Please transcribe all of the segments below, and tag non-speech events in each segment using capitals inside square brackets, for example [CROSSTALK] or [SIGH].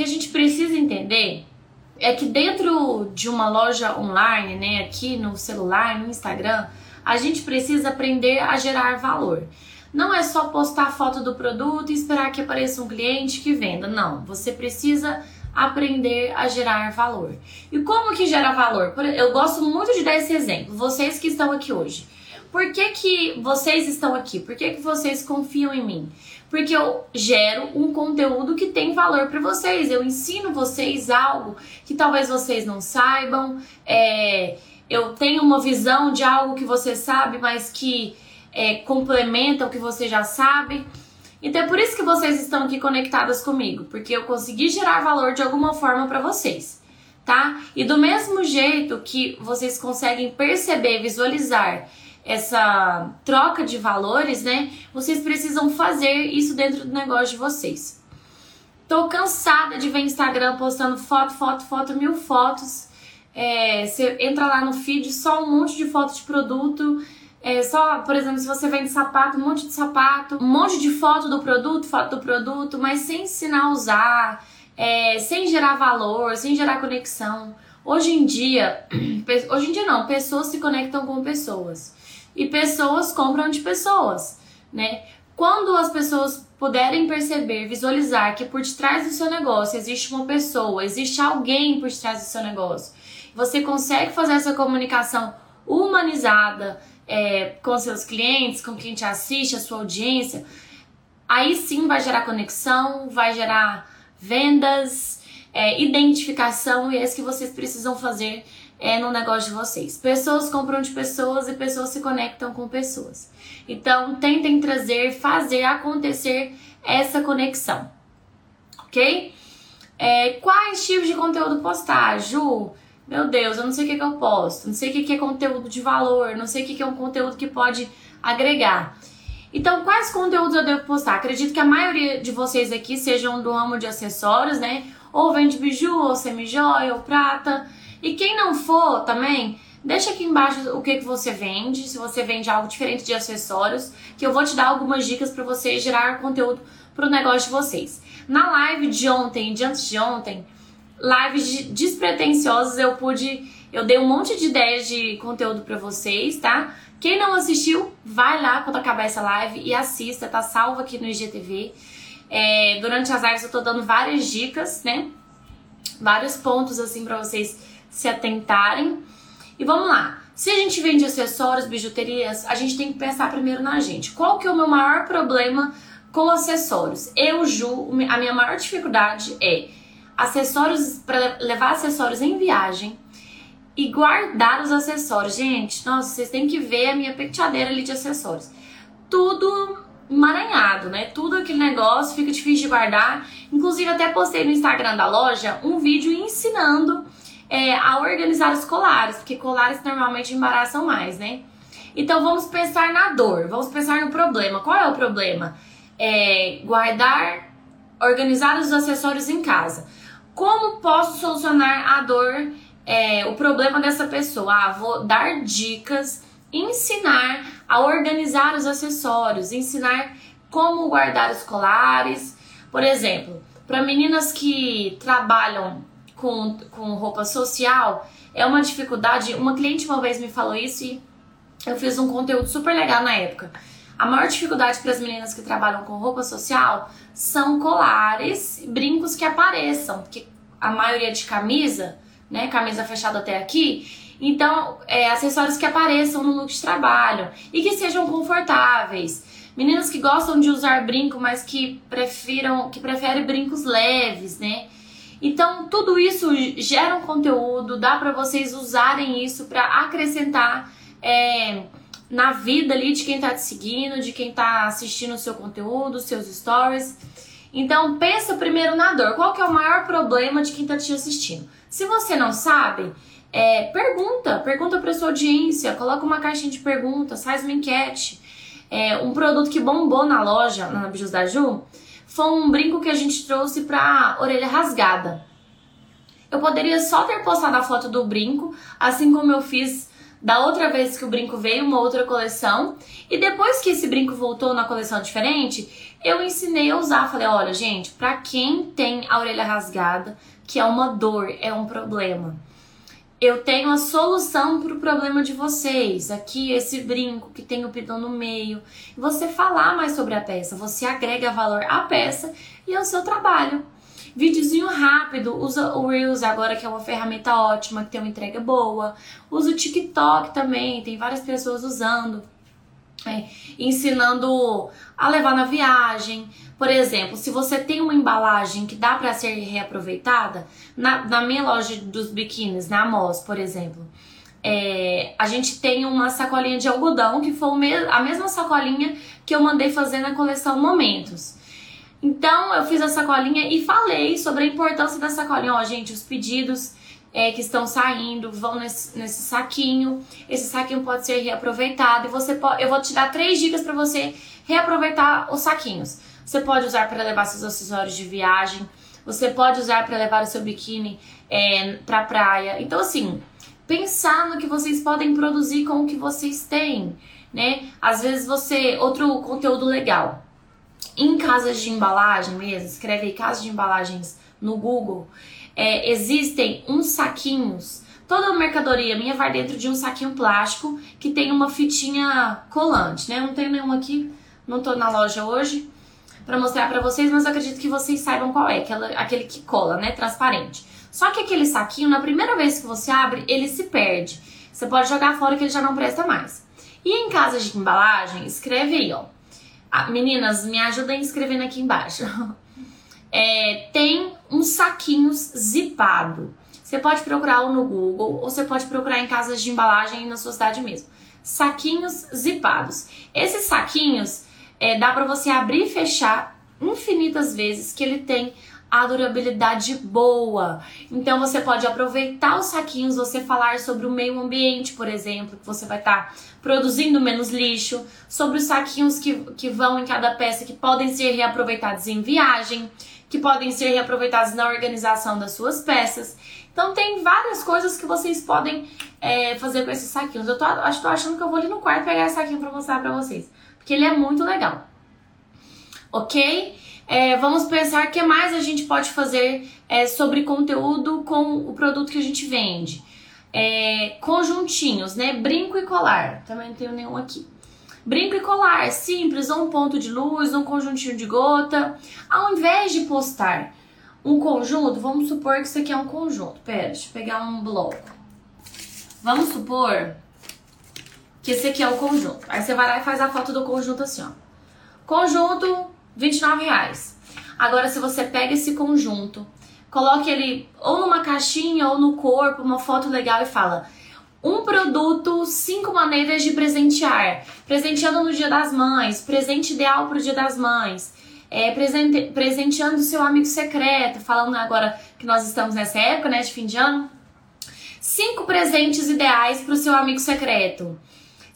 Que a gente precisa entender é que dentro de uma loja online, né, aqui no celular, no Instagram, a gente precisa aprender a gerar valor. Não é só postar foto do produto e esperar que apareça um cliente que venda. Não, você precisa aprender a gerar valor. E como que gera valor? Eu gosto muito de dar esse exemplo. Vocês que estão aqui hoje. Por que, que vocês estão aqui? Por que, que vocês confiam em mim? Porque eu gero um conteúdo que tem valor para vocês. Eu ensino vocês algo que talvez vocês não saibam. É, eu tenho uma visão de algo que você sabe, mas que é, complementa o que você já sabe. Então é por isso que vocês estão aqui conectadas comigo, porque eu consegui gerar valor de alguma forma para vocês, tá? E do mesmo jeito que vocês conseguem perceber, visualizar essa troca de valores, né? Vocês precisam fazer isso dentro do negócio de vocês. Tô cansada de ver Instagram postando foto, foto, foto, mil fotos. É, você entra lá no feed, só um monte de fotos de produto é só, por exemplo, se você vende sapato, um monte de sapato, um monte de foto do produto, foto do produto, mas sem ensinar a usar, é, sem gerar valor, sem gerar conexão. Hoje em dia, [CLEARS THROAT] hoje em dia não, pessoas se conectam com pessoas e pessoas compram de pessoas, né? Quando as pessoas puderem perceber, visualizar que por detrás do seu negócio existe uma pessoa, existe alguém por detrás do seu negócio, você consegue fazer essa comunicação humanizada, é, com seus clientes, com quem te assiste, a sua audiência, aí sim vai gerar conexão, vai gerar vendas, é, identificação e é isso que vocês precisam fazer é, no negócio de vocês. Pessoas compram de pessoas e pessoas se conectam com pessoas. Então, tentem trazer, fazer acontecer essa conexão, ok? É, quais tipos de conteúdo postar, Ju? meu Deus, eu não sei o que, que eu posto, não sei o que, que é conteúdo de valor, não sei o que, que é um conteúdo que pode agregar. Então, quais conteúdos eu devo postar? Acredito que a maioria de vocês aqui sejam do ramo de acessórios, né? Ou vende biju, ou semi-joia, ou prata. E quem não for também, deixa aqui embaixo o que, que você vende, se você vende algo diferente de acessórios, que eu vou te dar algumas dicas para você gerar conteúdo para o negócio de vocês. Na live de ontem, de antes de ontem, lives despretensiosas, eu pude, eu dei um monte de ideias de conteúdo para vocês, tá? Quem não assistiu, vai lá quando acabar essa live e assista, tá salvo aqui no IGTV. É, durante as lives eu tô dando várias dicas, né? Vários pontos assim para vocês se atentarem. E vamos lá. Se a gente vende acessórios, bijuterias, a gente tem que pensar primeiro na gente. Qual que é o meu maior problema com acessórios? Eu, Ju, a minha maior dificuldade é acessórios para levar acessórios em viagem e guardar os acessórios. Gente, nossa, vocês têm que ver a minha penteadeira ali de acessórios. Tudo emaranhado, né? Tudo aquele negócio fica difícil de guardar. Inclusive, até postei no Instagram da loja um vídeo ensinando é, a organizar os colares, porque colares normalmente embaraçam mais, né? Então vamos pensar na dor, vamos pensar no problema. Qual é o problema? É guardar, organizar os acessórios em casa. Como posso solucionar a dor, é, o problema dessa pessoa? Ah, vou dar dicas, ensinar a organizar os acessórios, ensinar como guardar os colares. Por exemplo, para meninas que trabalham com, com roupa social, é uma dificuldade. Uma cliente uma vez me falou isso e eu fiz um conteúdo super legal na época. A maior dificuldade para as meninas que trabalham com roupa social são colares, brincos que apareçam, porque a maioria de camisa, né, camisa fechada até aqui, então é, acessórios que apareçam no look de trabalho e que sejam confortáveis. Meninas que gostam de usar brinco, mas que prefiram, que preferem brincos leves, né? Então tudo isso gera um conteúdo, dá para vocês usarem isso para acrescentar é, na vida ali de quem tá te seguindo, de quem tá assistindo o seu conteúdo, seus stories. Então pensa primeiro na dor. Qual que é o maior problema de quem tá te assistindo? Se você não sabe, é, pergunta, pergunta para sua audiência, coloca uma caixinha de perguntas, faz uma enquete. É, um produto que bombou na loja, na Bijus da Ju, foi um brinco que a gente trouxe pra orelha rasgada. Eu poderia só ter postado a foto do brinco, assim como eu fiz da outra vez que o brinco veio, uma outra coleção. E depois que esse brinco voltou na coleção diferente, eu ensinei a usar. Falei, olha, gente, pra quem tem a orelha rasgada, que é uma dor, é um problema. Eu tenho a solução para o problema de vocês. Aqui, esse brinco que tem o pidão no meio. Você falar mais sobre a peça, você agrega valor à peça e ao seu trabalho. Videozinho rápido, usa o Reels agora que é uma ferramenta ótima, que tem uma entrega boa. Usa o TikTok também, tem várias pessoas usando. É, ensinando a levar na viagem. Por exemplo, se você tem uma embalagem que dá para ser reaproveitada, na, na minha loja dos biquínis, na Amos, por exemplo, é, a gente tem uma sacolinha de algodão que foi a mesma sacolinha que eu mandei fazer na coleção Momentos. Então eu fiz a sacolinha e falei sobre a importância da sacolinha. Ó, gente, os pedidos é, que estão saindo vão nesse, nesse, saquinho. Esse saquinho pode ser reaproveitado e você pode, eu vou te dar três dicas para você reaproveitar os saquinhos. Você pode usar para levar seus acessórios de viagem. Você pode usar para levar o seu biquíni é, para praia. Então assim, pensar no que vocês podem produzir com o que vocês têm, né? Às vezes você outro conteúdo legal em casas de embalagem mesmo, escreve aí casas de embalagens no Google, é, existem uns saquinhos. Toda mercadoria minha vai dentro de um saquinho plástico que tem uma fitinha colante, né? Eu não tenho nenhuma aqui, não tô na loja hoje para mostrar para vocês, mas eu acredito que vocês saibam qual é, aquela, aquele que cola, né? Transparente. Só que aquele saquinho, na primeira vez que você abre, ele se perde. Você pode jogar fora que ele já não presta mais. E em casas de embalagem, escreve aí, ó ah, meninas, me ajudem escrevendo aqui embaixo. [LAUGHS] É, tem uns saquinhos zipado. Você pode procurar no Google ou você pode procurar em casas de embalagem na sua cidade mesmo. Saquinhos zipados. Esses saquinhos é, dá para você abrir e fechar infinitas vezes que ele tem a durabilidade boa. Então você pode aproveitar os saquinhos, você falar sobre o meio ambiente, por exemplo, que você vai estar tá produzindo menos lixo, sobre os saquinhos que, que vão em cada peça que podem ser reaproveitados em viagem, que podem ser reaproveitados na organização das suas peças. Então tem várias coisas que vocês podem é, fazer com esses saquinhos. Eu tô, tô achando que eu vou ali no quarto pegar esse saquinho para mostrar para vocês, porque ele é muito legal. Ok? É, vamos pensar o que mais a gente pode fazer é, sobre conteúdo com o produto que a gente vende. É, conjuntinhos, né? Brinco e colar. Também não tenho nenhum aqui. Brinco e colar, simples, um ponto de luz, um conjuntinho de gota. Ao invés de postar um conjunto, vamos supor que isso aqui é um conjunto. Pera, deixa eu pegar um bloco. Vamos supor que esse aqui é o conjunto. Aí você vai lá e faz a foto do conjunto assim, ó. Conjunto 29 reais. Agora, se você pega esse conjunto, coloque ele ou numa caixinha ou no corpo, uma foto legal e fala: um produto, cinco maneiras de presentear. Presenteando no Dia das Mães, presente ideal para o Dia das Mães. É, presente, presenteando seu amigo secreto, falando agora que nós estamos nessa época, né, de fim de ano. Cinco presentes ideais para o seu amigo secreto.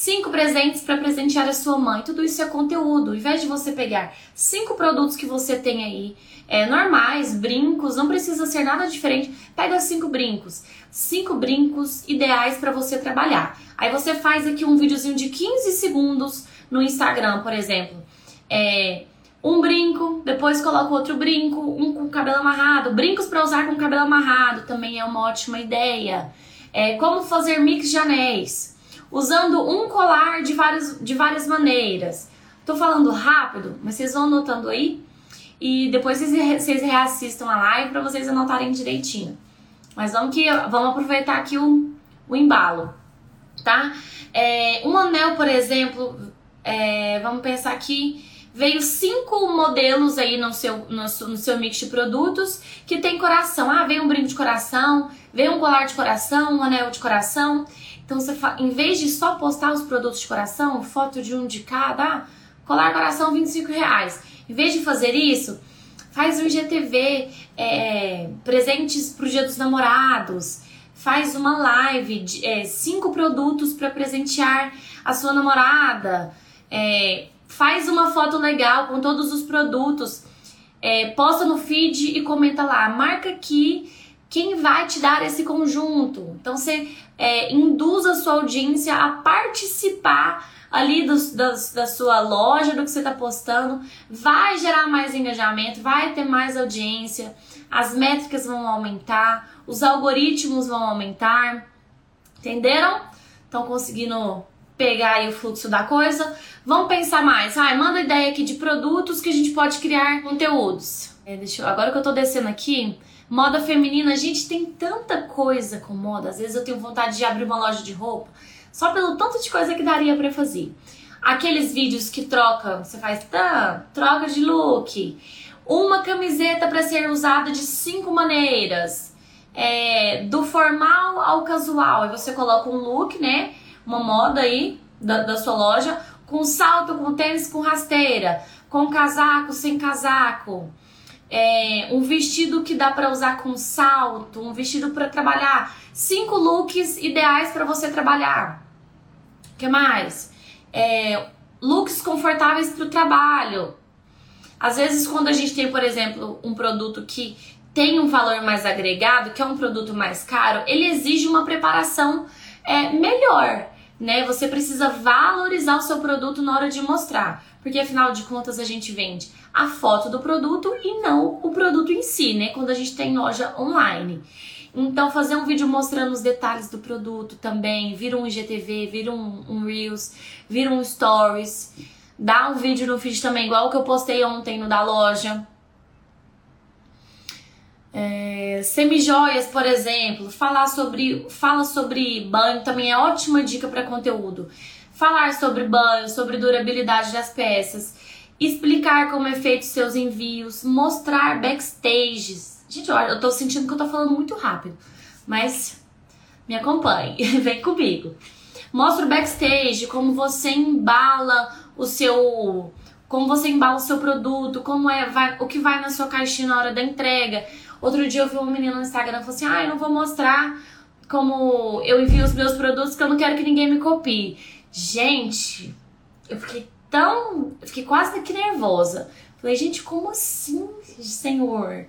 Cinco presentes para presentear a sua mãe. Tudo isso é conteúdo. Ao invés de você pegar cinco produtos que você tem aí, é, normais, brincos, não precisa ser nada diferente. Pega cinco brincos. Cinco brincos ideais para você trabalhar. Aí você faz aqui um videozinho de 15 segundos no Instagram, por exemplo. É, um brinco, depois coloca outro brinco, um com cabelo amarrado. Brincos para usar com cabelo amarrado também é uma ótima ideia. É, como fazer mix de anéis usando um colar de várias, de várias maneiras. Tô falando rápido, mas vocês vão anotando aí e depois vocês, vocês reassistam a live para vocês anotarem direitinho. Mas vamos que vamos aproveitar aqui o, o embalo, tá? É, um anel, por exemplo, é, vamos pensar aqui veio cinco modelos aí no seu, no, no, seu mix de produtos que tem coração. Ah, veio um brinco de coração, veio um colar de coração, um anel de coração. Então, você em vez de só postar os produtos de coração, foto de um de cada, ah, colar coração 25 reais. Em vez de fazer isso, faz um IGTV, é, presentes pro dia dos namorados, faz uma live de é, cinco produtos para presentear a sua namorada, é, faz uma foto legal com todos os produtos, é, posta no feed e comenta lá, marca aqui quem vai te dar esse conjunto. Então você é, induza a sua audiência a participar ali da, sua loja, do que você está postando, vai gerar mais engajamento, vai ter mais audiência, as métricas vão aumentar, os algoritmos vão aumentar, entenderam? Estão conseguindo pegar aí o fluxo da coisa. Vamos pensar mais. Ai, manda ideia aqui de produtos que a gente pode criar conteúdos. É, eu, agora que eu tô descendo aqui, moda feminina, a gente tem tanta coisa com moda. Às vezes eu tenho vontade de abrir uma loja de roupa. Só pelo tanto de coisa que daria para fazer. Aqueles vídeos que troca, você faz tá, troca de look, uma camiseta para ser usada de cinco maneiras, é, do formal ao casual. Aí você coloca um look, né? Uma moda aí da, da sua loja, com salto, com tênis, com rasteira, com casaco, sem casaco. É, um vestido que dá para usar com salto, um vestido para trabalhar, cinco looks ideais para você trabalhar que mais? É, looks confortáveis para o trabalho. Às vezes, quando a gente tem, por exemplo, um produto que tem um valor mais agregado, que é um produto mais caro, ele exige uma preparação é, melhor. Né? Você precisa valorizar o seu produto na hora de mostrar, porque afinal de contas a gente vende a foto do produto e não o produto em si, né? Quando a gente tem loja online. Então, fazer um vídeo mostrando os detalhes do produto também, vira um IGTV, vira um, um Reels, vira um Stories. Dá um vídeo no feed também, igual o que eu postei ontem no da loja. É, semijoias, por exemplo, falar sobre, fala sobre banho também é ótima dica para conteúdo. Falar sobre banho, sobre durabilidade das peças, explicar como é feito seus envios, mostrar backstages, Gente, eu tô sentindo que eu tô falando muito rápido, mas me acompanhe, [LAUGHS] vem comigo. Mostra o backstage, como você embala o seu, como você embala o seu produto, como é, vai, o que vai na sua caixinha na hora da entrega. Outro dia eu vi uma menina no Instagram falou assim: "Ah, eu não vou mostrar como eu envio os meus produtos que eu não quero que ninguém me copie". Gente, eu fiquei tão, eu fiquei quase que nervosa. Falei: "Gente, como assim, Senhor?"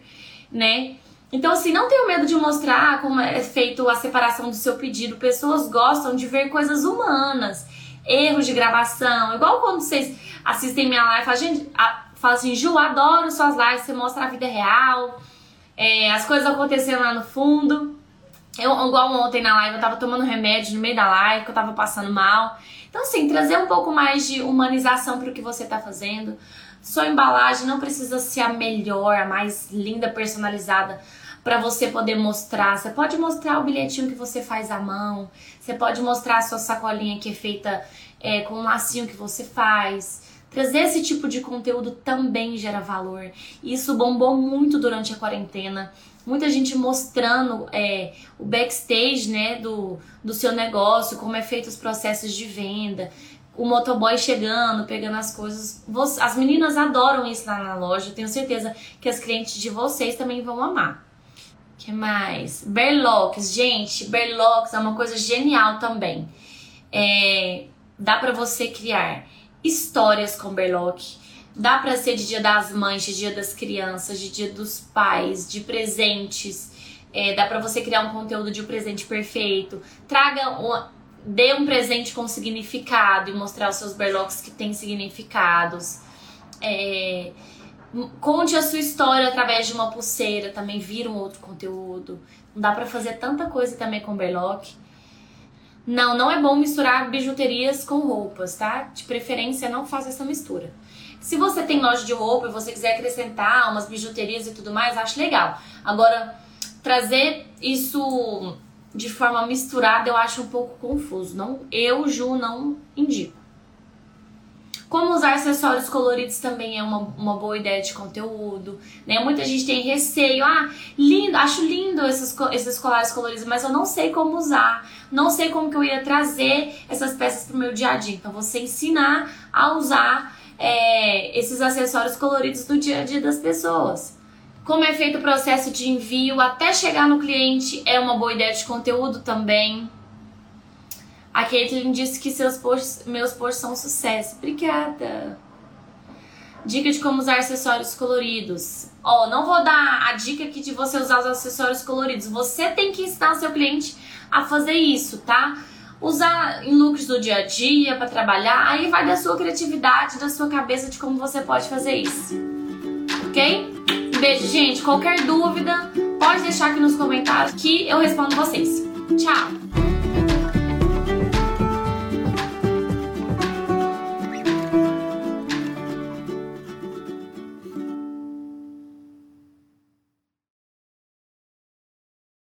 né? Então, assim, não tenha medo de mostrar como é feito a separação do seu pedido. Pessoas gostam de ver coisas humanas, erros de gravação. Igual quando vocês assistem minha live, a gente fala assim, Ju, adoro suas lives, você mostra a vida real, é, as coisas acontecendo lá no fundo. Eu, igual ontem na live, eu tava tomando remédio no meio da live, que eu tava passando mal. Então, assim, trazer um pouco mais de humanização para o que você tá fazendo. Sua embalagem não precisa ser a melhor, a mais linda, personalizada para você poder mostrar. Você pode mostrar o bilhetinho que você faz à mão, você pode mostrar a sua sacolinha que é feita é, com um lacinho que você faz. Trazer esse tipo de conteúdo também gera valor. Isso bombou muito durante a quarentena. Muita gente mostrando é, o backstage né, do, do seu negócio, como é feito os processos de venda o motoboy chegando, pegando as coisas. As meninas adoram isso lá na loja. tenho certeza que as clientes de vocês também vão amar. que mais? Berlocks. Gente, berlocks é uma coisa genial também. É, dá para você criar histórias com berlock. Dá para ser de dia das mães, de dia das crianças, de dia dos pais, de presentes. É, dá para você criar um conteúdo de um presente perfeito. Traga uma, dê um presente com significado e mostrar os seus berlocks que têm significados. É, conte a sua história através de uma pulseira, também vira um outro conteúdo. Não dá para fazer tanta coisa também com berlock. Não, não é bom misturar bijuterias com roupas, tá? De preferência, não faça essa mistura. Se você tem loja de roupa e você quiser acrescentar umas bijuterias e tudo mais, acho legal. Agora, trazer isso de forma misturada eu acho um pouco confuso. Não, eu, Ju, não indico. Como usar acessórios coloridos também é uma, uma boa ideia de conteúdo, né? Muita gente tem receio, ah, lindo, acho lindo esses, esses colares coloridos, mas eu não sei como usar, não sei como que eu ia trazer essas peças pro meu dia a dia. Então, você ensinar a usar é, esses acessórios coloridos no dia a dia das pessoas como é feito o processo de envio até chegar no cliente é uma boa ideia de conteúdo também. A Caitlyn disse que seus posts, meus posts são um sucesso. Obrigada. Dica de como usar acessórios coloridos. Ó, oh, não vou dar a dica aqui de você usar os acessórios coloridos. Você tem que ensinar o seu cliente a fazer isso, tá? Usar em looks do dia a dia para trabalhar, aí vai da sua criatividade, da sua cabeça de como você pode fazer isso. Ok? Beijo, gente. Qualquer dúvida, pode deixar aqui nos comentários que eu respondo vocês. Tchau!